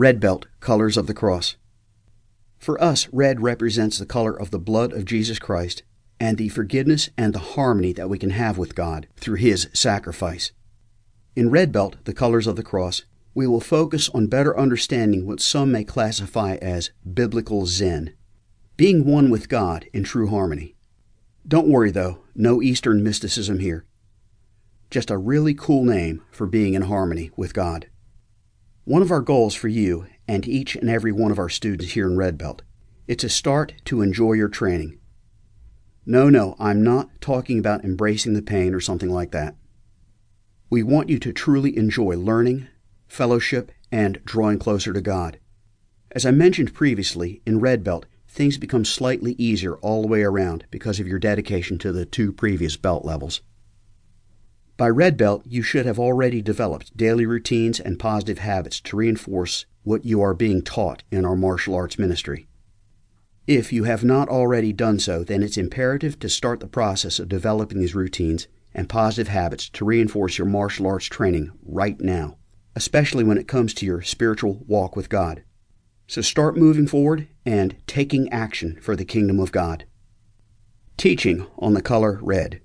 Red Belt Colors of the Cross. For us, red represents the color of the blood of Jesus Christ and the forgiveness and the harmony that we can have with God through His sacrifice. In Red Belt, the colors of the cross, we will focus on better understanding what some may classify as biblical Zen, being one with God in true harmony. Don't worry though, no Eastern mysticism here. Just a really cool name for being in harmony with God. One of our goals for you and each and every one of our students here in Red Belt it's a start to enjoy your training. No, no, I'm not talking about embracing the pain or something like that. We want you to truly enjoy learning, fellowship, and drawing closer to God. As I mentioned previously, in Red Belt, things become slightly easier all the way around because of your dedication to the two previous belt levels. By red belt, you should have already developed daily routines and positive habits to reinforce what you are being taught in our martial arts ministry. If you have not already done so, then it's imperative to start the process of developing these routines and positive habits to reinforce your martial arts training right now, especially when it comes to your spiritual walk with God. So start moving forward and taking action for the kingdom of God. Teaching on the color red.